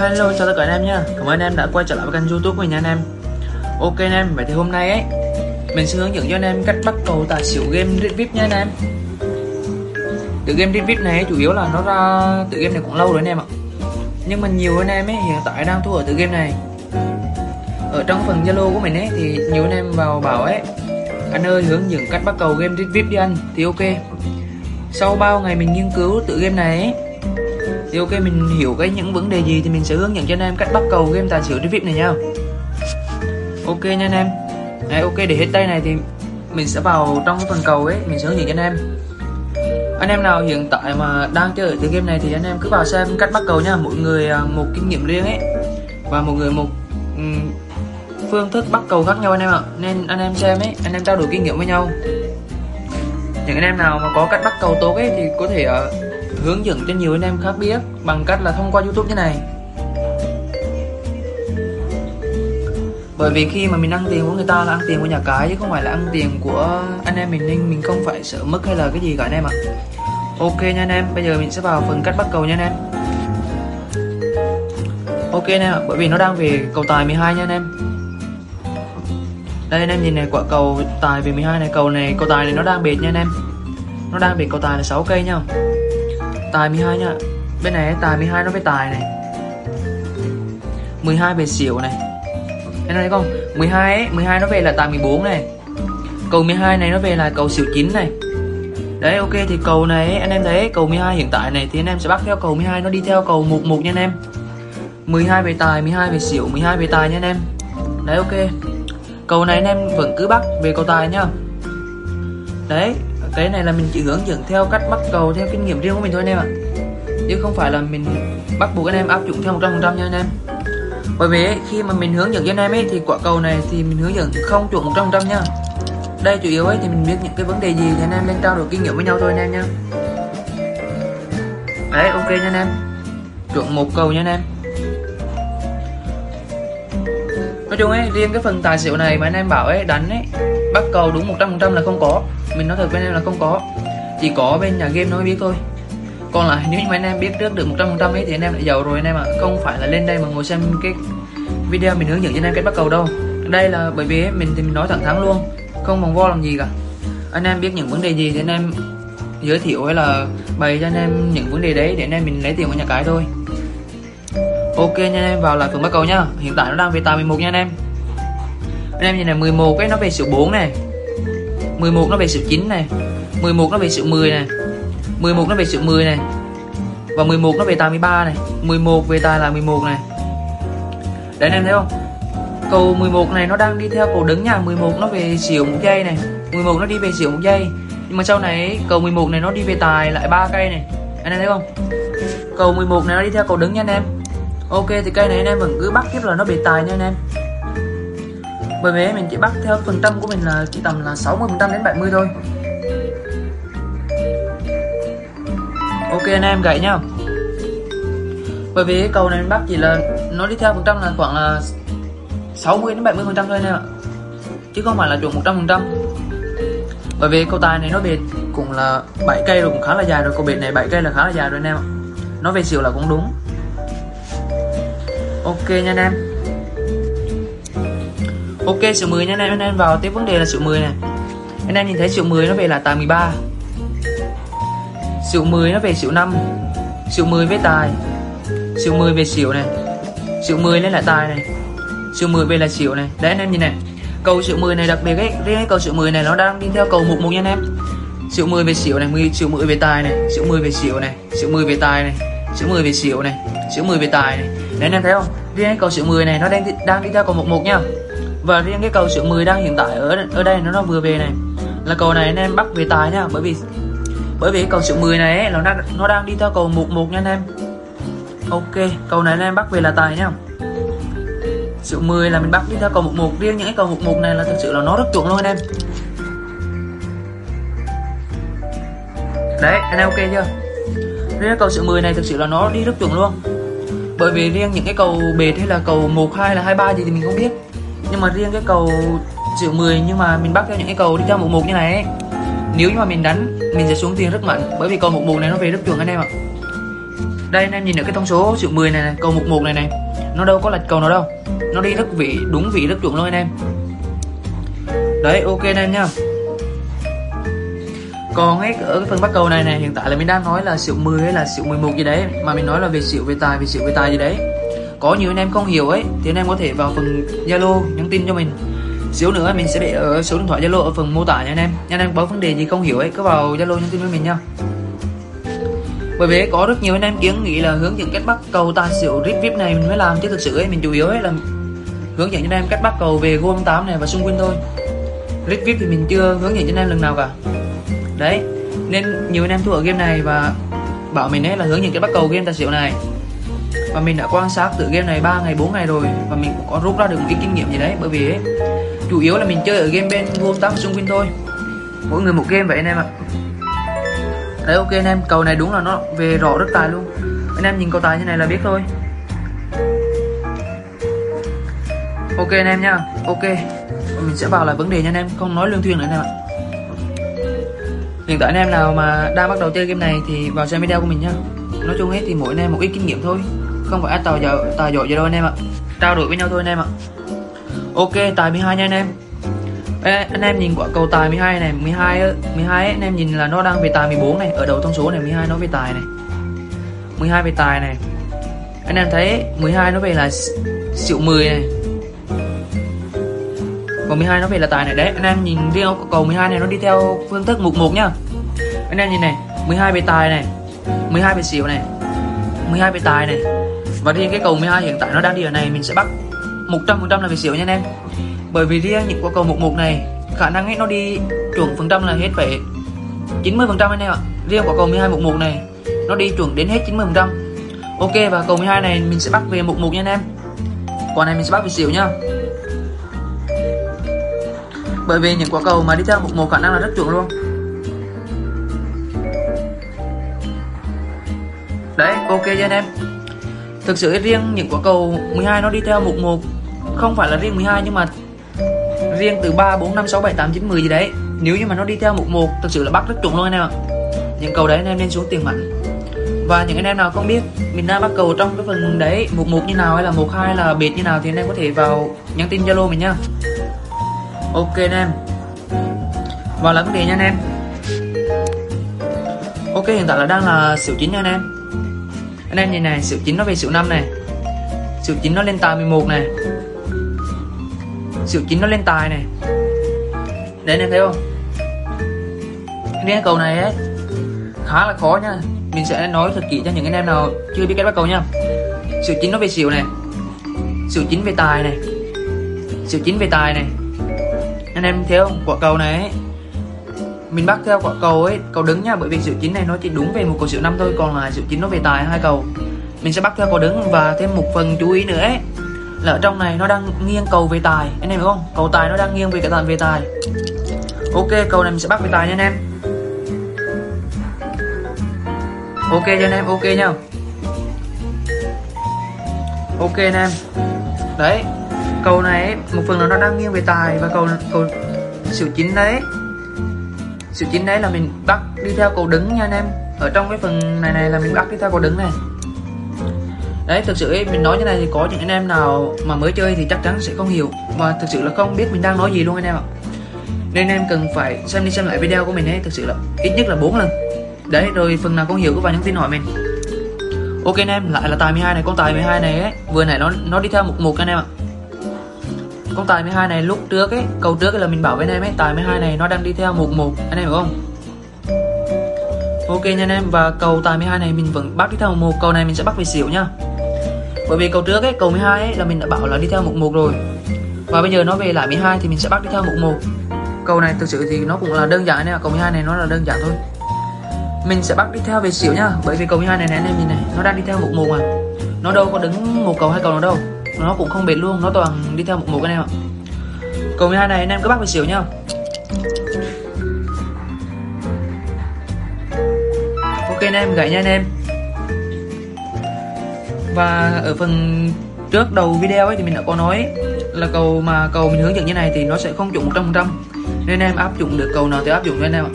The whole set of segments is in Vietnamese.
Hello chào tất cả anh em nha Cảm ơn anh em đã quay trở lại với kênh youtube của mình nha anh em. Ok anh em, vậy thì hôm nay ấy Mình sẽ hướng dẫn cho anh em cách bắt cầu tài xỉu game Red VIP nha anh em. Tự game Red VIP này chủ yếu là nó ra tự game này cũng lâu rồi anh em ạ. Nhưng mà nhiều anh em ấy hiện tại đang thua ở tự game này. Ở trong phần Zalo của mình ấy thì nhiều anh em vào bảo ấy Anh ơi hướng dẫn cách bắt cầu game Red VIP đi anh. Thì ok. Sau bao ngày mình nghiên cứu tự game này ấy thì ok mình hiểu cái những vấn đề gì thì mình sẽ hướng dẫn cho anh em cách bắt cầu game tài xỉu trên VIP này nha. Ok nha anh em. Đấy, ok để hết tay này thì mình sẽ vào trong phần cầu ấy mình sẽ hướng dẫn cho anh em. Anh em nào hiện tại mà đang chơi ở từ game này thì anh em cứ vào xem cách bắt cầu nha. Mỗi người à, một kinh nghiệm riêng ấy. Và một người một um, phương thức bắt cầu khác nhau anh em ạ. Nên anh em xem ấy anh em trao đổi kinh nghiệm với nhau. Những anh em nào mà có cách bắt cầu tốt ấy thì có thể uh, hướng dẫn cho nhiều anh em khác biết bằng cách là thông qua YouTube như này. Bởi vì khi mà mình ăn tiền của người ta là ăn tiền của nhà cái chứ không phải là ăn tiền của anh em mình nên mình không phải sợ mất hay là cái gì cả anh em ạ. Ok nha anh em, bây giờ mình sẽ vào phần cách bắt cầu nha anh em. Ok anh em ạ, bởi vì nó đang về cầu tài 12 nha anh em. Đây anh em nhìn này, quả cầu tài về 12 này, cầu này, cầu tài này nó đang bệt nha anh em. Nó đang bệt cầu tài là 6 cây nha tài 12 nha. Bên này tài 12 nó mới tài này. 12 về xỉu này. Em thấy không 12 ấy 12 nó về là tài 14 này. Cầu 12 này nó về là cầu xỉu 9 này. Đấy, ok, thì cầu này, anh em thấy, cầu 12 hiện tại này, thì anh em sẽ bắt theo cầu 12 nó đi theo cầu 11 nha anh em. 12 về tài 12 về xỉu 12 về tài nha anh em. Đấy, ok. Cầu này anh em vẫn cứ bắt về cầu tài nhá đấy cái này là mình chỉ hướng dẫn theo cách bắt cầu, theo kinh nghiệm riêng của mình thôi anh em ạ. Chứ không phải là mình bắt buộc anh em áp dụng theo 100% nha anh em. Bởi vì khi mà mình hướng dẫn cho anh em ấy, thì quả cầu này thì mình hướng dẫn không chuẩn 100% nha. Đây, chủ yếu ấy thì mình biết những cái vấn đề gì thì anh em lên trao đổi kinh nghiệm với nhau thôi anh em nha. Đấy, ok nha anh em. Chuẩn một cầu nha anh em. Nói chung ấy, riêng cái phần tài xỉu này mà anh em bảo ấy, đánh ấy, bắt cầu đúng 100% là không có. Mình nói thật với anh em là không có. Chỉ có bên nhà game nói biết thôi. Còn lại, nếu như mà anh em biết trước được 100% ấy thì anh em đã giàu rồi anh em ạ. À. không phải là lên đây mà ngồi xem cái video mình hướng dẫn cho anh em cách bắt cầu đâu. Đây là bởi vì mình thì mình nói thẳng thắn luôn, không vòng vo làm gì cả. Anh em biết những vấn đề gì thì anh em giới thiệu hay là bày cho anh em những vấn đề đấy, để anh em mình lấy tiền của nhà cái thôi ok nha anh em vào lại phần bắt cầu nha. hiện tại nó đang về tài 11 nha anh em anh em nhìn này 11 cái nó về sự 4 này 11 nó về sự 9 này 11 nó về sự 10 này 11 nó về sự 10 này và 11 nó về tài 13 này 11 về tài là 11 này đấy anh em thấy không cầu 11 này nó đang đi theo cầu đứng nha 11 nó về xỉu một giây này 11 nó đi về xỉu một giây nhưng mà sau này cầu 11 này nó đi về tài lại ba cây này anh em thấy không cầu 11 này nó đi theo cầu đứng nha anh em ok, thì cây này anh em vẫn cứ bắt tiếp là nó bị tài nha anh em. Bởi vì mình chỉ bắt theo phần trăm của mình là chỉ tầm là 60 phần trăm đến 70 thôi. Ok, anh em gậy nhá. Bởi vì cái cầu này mình bắt chỉ là nó đi theo phần trăm là khoảng là 60 đến 70 phần trăm thôi anh em ạ. Chứ không phải là chuẩn 100 phần trăm. Bởi vì cầu tài này nó bệt cũng là 7 cây rồi, cũng khá là dài rồi. Cầu bệt này 7 cây là khá là dài rồi anh em ạ. Nó về xỉu là cũng đúng ok nha anh em ok số 10 nha anh em anh em vào tiếp vấn đề là số 10 này anh em nhìn thấy số 10 nó về là tài 13 số 10 nó về số 5 số 10 với tài số 10 về xỉu này số 10 lên là tài này số 10 về là xỉu này đấy anh em nhìn này cầu số 10 này đặc biệt ấy riêng cái cầu số 10 này nó đang đi theo cầu mục một nha anh em số 10 về xỉu này 10 số 10 về tài này số 10 về xỉu này số 10 về tài này số 10 về xỉu này số 10 về tài này nên em thấy không? Riêng cái cầu số 10 này nó đang đang đi theo cầu mục một nha. Và riêng cái cầu số 10 đang hiện tại ở ở đây nó nó vừa về này. Là cầu này anh em bắt về tài nha bởi vì bởi vì cầu số 10 này ấy, nó đang nó đang đi theo cầu một một nha anh em. Ok cầu này anh em bắt về là tài nha. Số 10 là mình bắt đi theo cầu một một. Riêng những cái cầu một một này là thực sự là nó rất chuẩn luôn anh em. Đấy anh em ok chưa? Riêng cầu số 10 này thực sự là nó đi rất chuẩn luôn bởi vì riêng những cái cầu bệt hay là cầu một hai là hai ba gì thì mình không biết. Nhưng mà riêng cái cầu triệu 10 nhưng mà mình bắt theo những cái cầu đi theo một một như này ấy nếu như mà mình đánh mình sẽ xuống tiền rất mạnh. Bởi vì cầu một một này nó về rất chuẩn anh em ạ. Đây anh em nhìn được cái thông số triệu 10 này, này cầu 11 này này nó đâu có lệch cầu nào đâu. Nó đi rất vị đúng vị rất chuẩn luôn anh em. Đấy ok anh em nhá còn ấy ở cái phần bắt cầu này này hiện tại là mình đang nói là xỉu 10 hay là xỉu 11 gì đấy. Mà mình nói là về xỉu về tài, về xỉu về tài gì đấy. Có nhiều anh em không hiểu ấy, thì anh em có thể vào phần zalo nhắn tin cho mình. Xíu nữa mình sẽ để ở số điện thoại zalo ở phần mô tả nha anh em. Anh em có vấn đề gì không hiểu ấy, cứ vào zalo nhắn tin với mình nha. Bởi vì có rất nhiều anh em kiến nghĩ là hướng dẫn cách bắt cầu tài xỉu rip vip này mình mới làm. Chứ thực sự ấy, mình chủ yếu ấy là hướng dẫn cho anh em cách bắt cầu về gôn 8 này và xung quanh thôi. Rip vip thì mình chưa hướng dẫn cho anh em lần nào cả đấy nên nhiều anh em thua ở game này và bảo mình ấy là hướng những cái bắt cầu game tài xỉu này. Và mình đã quan sát từ game này 3 ngày 4 ngày rồi và mình cũng có rút ra được một ít kinh nghiệm gì đấy bởi vì ấy, chủ yếu là mình chơi ở game bên gôn 8 xung quanh thôi. Mỗi người một game vậy anh em ạ. Đấy ok anh em cầu này đúng là nó về rõ rất tài luôn. Anh em nhìn cầu tài như này là biết thôi. Ok anh em nha ok. Mình sẽ vào lại vấn đề nha anh em không nói lương thuyền nữa anh em ạ hiện tại anh em nào mà đang bắt đầu chơi game này thì vào xem video của mình nhá. Nói chung hết thì mỗi anh em một ít kinh nghiệm thôi. Không phải tài giỏi tài giỏi gì đâu anh em ạ. Trao đổi với nhau thôi anh em ạ. Ok tài 12 nha anh em. Ê, anh em nhìn quả cầu tài 12 này 12 12 ấy, anh em nhìn là nó đang về tài 14 này ở đầu thông số này 12 nó về tài này. 12 về tài này. Anh em thấy 12 nó về là xỉu 10 này còn 12 nó về là tài này. Đấy, anh em nhìn riêng cầu 12 này, nó đi theo phương thức mục một nhá. Anh em nhìn này 12 về tài này 12 về xỉu này 12 về tài này. Và riêng cái cầu 12 hiện tại nó đang đi ở này, mình sẽ bắt 100% là về xỉu nha anh em. Bởi vì riêng những quả cầu 11 này, khả năng ấy nó đi chuẩn phần trăm là hết phải 90% anh em ạ. Riêng quả cầu 12 11 này, nó đi chuẩn đến hết 90% ok, và cầu 12 này mình sẽ bắt về 11 nha anh em. Quả này mình sẽ bắt về xỉu nha bởi vì những quả cầu mà đi theo 11 khả năng là rất chuẩn luôn. Đấy ok cho anh em. Thực sự riêng những quả cầu 12 nó đi theo 11 không phải là riêng 12 nhưng mà riêng từ 3, 4, 5, 6, 7, 8, 9, 10 gì đấy. Nếu như mà nó đi theo một một thực sự là bắt rất chuẩn luôn anh em ạ. Những cầu đấy anh em nên xuống tiền mạnh. Và những anh em nào không biết mình đang bắt cầu trong cái phần đấy một một như nào hay là một hai là biệt như nào thì anh em có thể vào nhắn tin zalo mình nha ok anh em. Vào là đề nha anh em. Ok, hiện tại là đang là xỉu chín nha anh em. Anh em nhìn này, xỉu chín nó về xỉu năm này. Xỉu chín nó lên tài 11 này. Xỉu chín nó lên tài này. Đấy, anh em thấy không? Cái cầu này ấy, khá là khó nha. Mình sẽ nói thật kỹ cho những anh em nào chưa biết cách bắt cầu nha. Xỉu chín nó về xỉu này. Xỉu chín về tài này. Xỉu chín về tài này anh em thấy không? Quả cầu này ấy, mình bắt theo quả cầu ấy cầu đứng nha bởi vì sự chín này nó chỉ đúng về một cầu xỉu năm thôi còn là sự chín nó về tài hai cầu. Mình sẽ bắt theo cầu đứng và thêm một phần chú ý nữa ấy. Là ở trong này nó đang nghiêng cầu về tài anh em hiểu không? Cầu tài nó đang nghiêng về cái tài về tài. Ok cầu này mình sẽ bắt về tài nha anh em. Ok cho anh em ok nha. Ok anh em. Đấy cầu này một phần là nó đang nghiêng về tài và cầu cầu xỉu chín đấy. Xỉu chín đấy là mình bắt đi theo cầu đứng nha anh em. Ở trong cái phần này này là mình bắt đi theo cầu đứng này. Đấy thực sự ấy, mình nói như này thì có những anh em nào mà mới chơi thì chắc chắn sẽ không hiểu. Và thực sự là không biết mình đang nói gì luôn anh em ạ. Nên em cần phải xem đi xem lại video của mình ấy thực sự là ít nhất là 4 lần. Đấy rồi phần nào không hiểu cứ vào những tin hỏi mình. Ok anh em lại là tài 12 này con tài 12 này ấy. Vừa nãy nó nó đi theo một một anh em ạ con tài 12 này, lúc trước ấy, câu trước ấy là mình bảo với anh em ấy, tài 12 này nó đang đi theo một một, anh em hiểu không? Ok nha anh em, và cầu tài 12 này mình vẫn bắt đi theo một cầu này mình sẽ bắt về xỉu nhá bởi vì cầu trước ấy, cầu 12 ấy là mình đã bảo là đi theo một một rồi. Và bây giờ nó về lại 12 thì mình sẽ bắt đi theo một một. Cầu này thực sự thì nó cũng là đơn giản nè cầu 12 này nó là đơn giản thôi. Mình sẽ bắt đi theo về xỉu nhá bởi vì cầu 12 này này anh em nhìn này, nó đang đi theo một một mà. Nó đâu có đứng một cầu, hai cầu nào đâu nó cũng không bền luôn, nó toàn đi theo một mục anh em ạ. Cầu 12 này anh em cứ bắt về xỉu nhá. Ok anh em, gãy nha anh em. Và ở phần trước đầu video ấy thì mình đã có nói là cầu mà cầu mình hướng dẫn như này thì nó sẽ không chuẩn 100% nên em áp dụng được cầu nào thì áp dụng cho anh em ạ.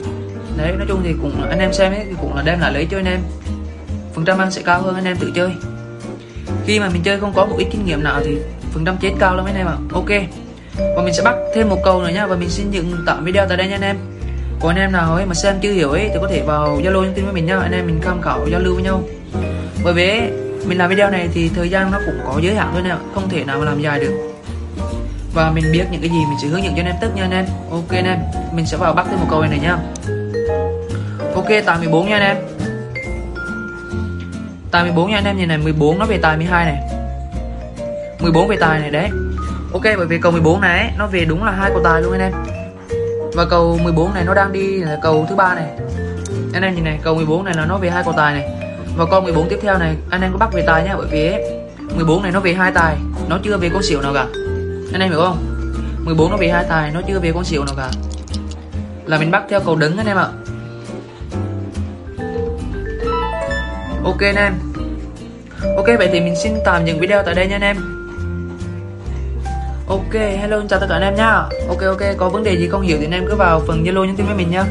Đấy, nói chung thì cũng anh em xem ấy thì cũng là đem lại lấy cho anh em. Phần trăm ăn sẽ cao hơn anh em tự chơi khi mà mình chơi không có một ít kinh nghiệm nào thì phần trăm chết cao lắm anh em ạ. Ok. Và mình sẽ bắt thêm một câu nữa nhá và mình xin dừng tạm video tại đây nha anh em. Còn anh em nào ấy mà xem chưa hiểu ấy thì có thể vào zalo nhắn tin với mình nhá anh em mình tham khảo giao lưu với nhau. Bởi vì mình làm video này thì thời gian nó cũng có giới hạn thôi nè không thể nào mà làm dài được. Và mình biết những cái gì mình sẽ hướng dẫn cho anh em tức nha anh em. Ok anh em. Mình sẽ vào bắt thêm một câu này, này nhá ok tài 14 nha anh em tài 14 nha anh em, nhìn này 14 nó về tài 12 này. 14 về tài này đấy. Ok, bởi vì cầu 14 này nó về đúng là hai cầu tài luôn anh em. Và cầu 14 này nó đang đi là cầu thứ ba này. Anh em nhìn này, cầu 14 này là nó về hai cầu tài này. Và con 14 tiếp theo này, anh em có bắt về tài nhá bởi vì 14 này nó về hai tài, nó chưa về con xỉu nào cả. Anh em hiểu không? 14 nó về hai tài, nó chưa về con xỉu nào cả. Là mình bắt theo cầu đứng anh em ạ. Ok anh em. Ok, vậy thì mình xin tạm dừng video tại đây nha anh em. Ok, hello, chào tất cả anh em nhá ok ok, có vấn đề gì không hiểu thì anh em cứ vào phần zalo nhắn tin với mình nhá